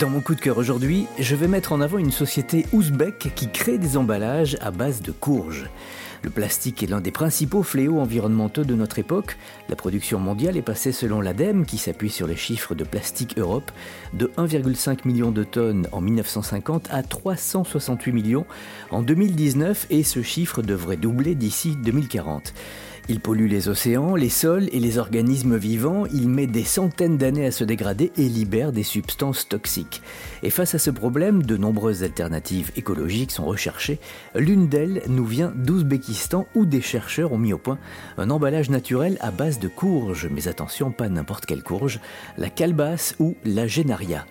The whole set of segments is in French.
Dans mon coup de cœur aujourd'hui, je vais mettre en avant une société ouzbek qui crée des emballages à base de courges. Le plastique est l'un des principaux fléaux environnementaux de notre époque. La production mondiale est passée selon l'ADEME, qui s'appuie sur les chiffres de Plastique Europe, de 1,5 million de tonnes en 1950 à 368 millions en 2019 et ce chiffre devrait doubler d'ici 2040. Il pollue les océans, les sols et les organismes vivants, il met des centaines d'années à se dégrader et libère des substances toxiques. Et face à ce problème, de nombreuses alternatives écologiques sont recherchées. L'une d'elles nous vient d'Ouzbékistan où des chercheurs ont mis au point un emballage naturel à base de courge, mais attention, pas n'importe quelle courge, la calebasse ou la génaria.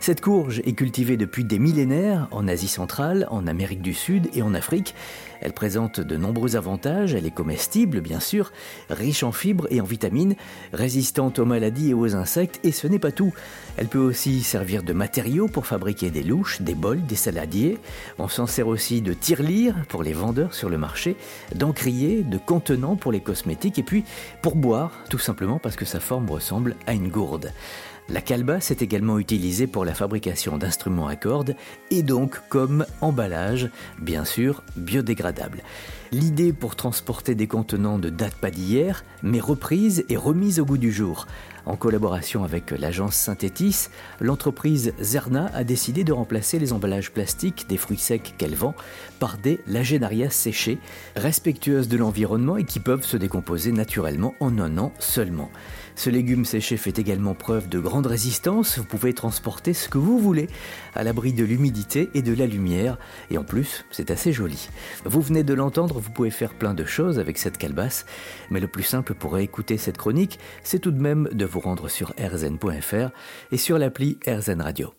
Cette courge est cultivée depuis des millénaires en Asie centrale, en Amérique du Sud et en Afrique. Elle présente de nombreux avantages, elle est comestible bien sûr, riche en fibres et en vitamines, résistante aux maladies et aux insectes, et ce n'est pas tout. Elle peut aussi servir de matériau pour fabriquer des louches, des bols, des saladiers. On s'en sert aussi de tirelire pour les vendeurs sur le marché, d'encrier, de contenant pour les cosmétiques, et puis pour boire, tout simplement parce que sa forme ressemble à une gourde. La calebasse est également utilisée pour la fabrication d'instruments à cordes et donc comme emballage, bien sûr biodégradable. L'idée pour transporter des contenants de date pas d'hier, mais reprise et remise au goût du jour. En collaboration avec l'agence Synthétis, l'entreprise Zerna a décidé de remplacer les emballages plastiques des fruits secs qu'elle vend par des lagénarias séchées, respectueuses de l'environnement et qui peuvent se décomposer naturellement en un an seulement. Ce légume séché fait également preuve de grande résistance, vous pouvez transporter ce que vous voulez à l'abri de l'humidité et de la lumière, et en plus c'est assez joli. Vous venez de l'entendre, vous pouvez faire plein de choses avec cette calebasse, mais le plus simple pour écouter cette chronique, c'est tout de même de vous rendre sur rzn.fr et sur l'appli RZN Radio.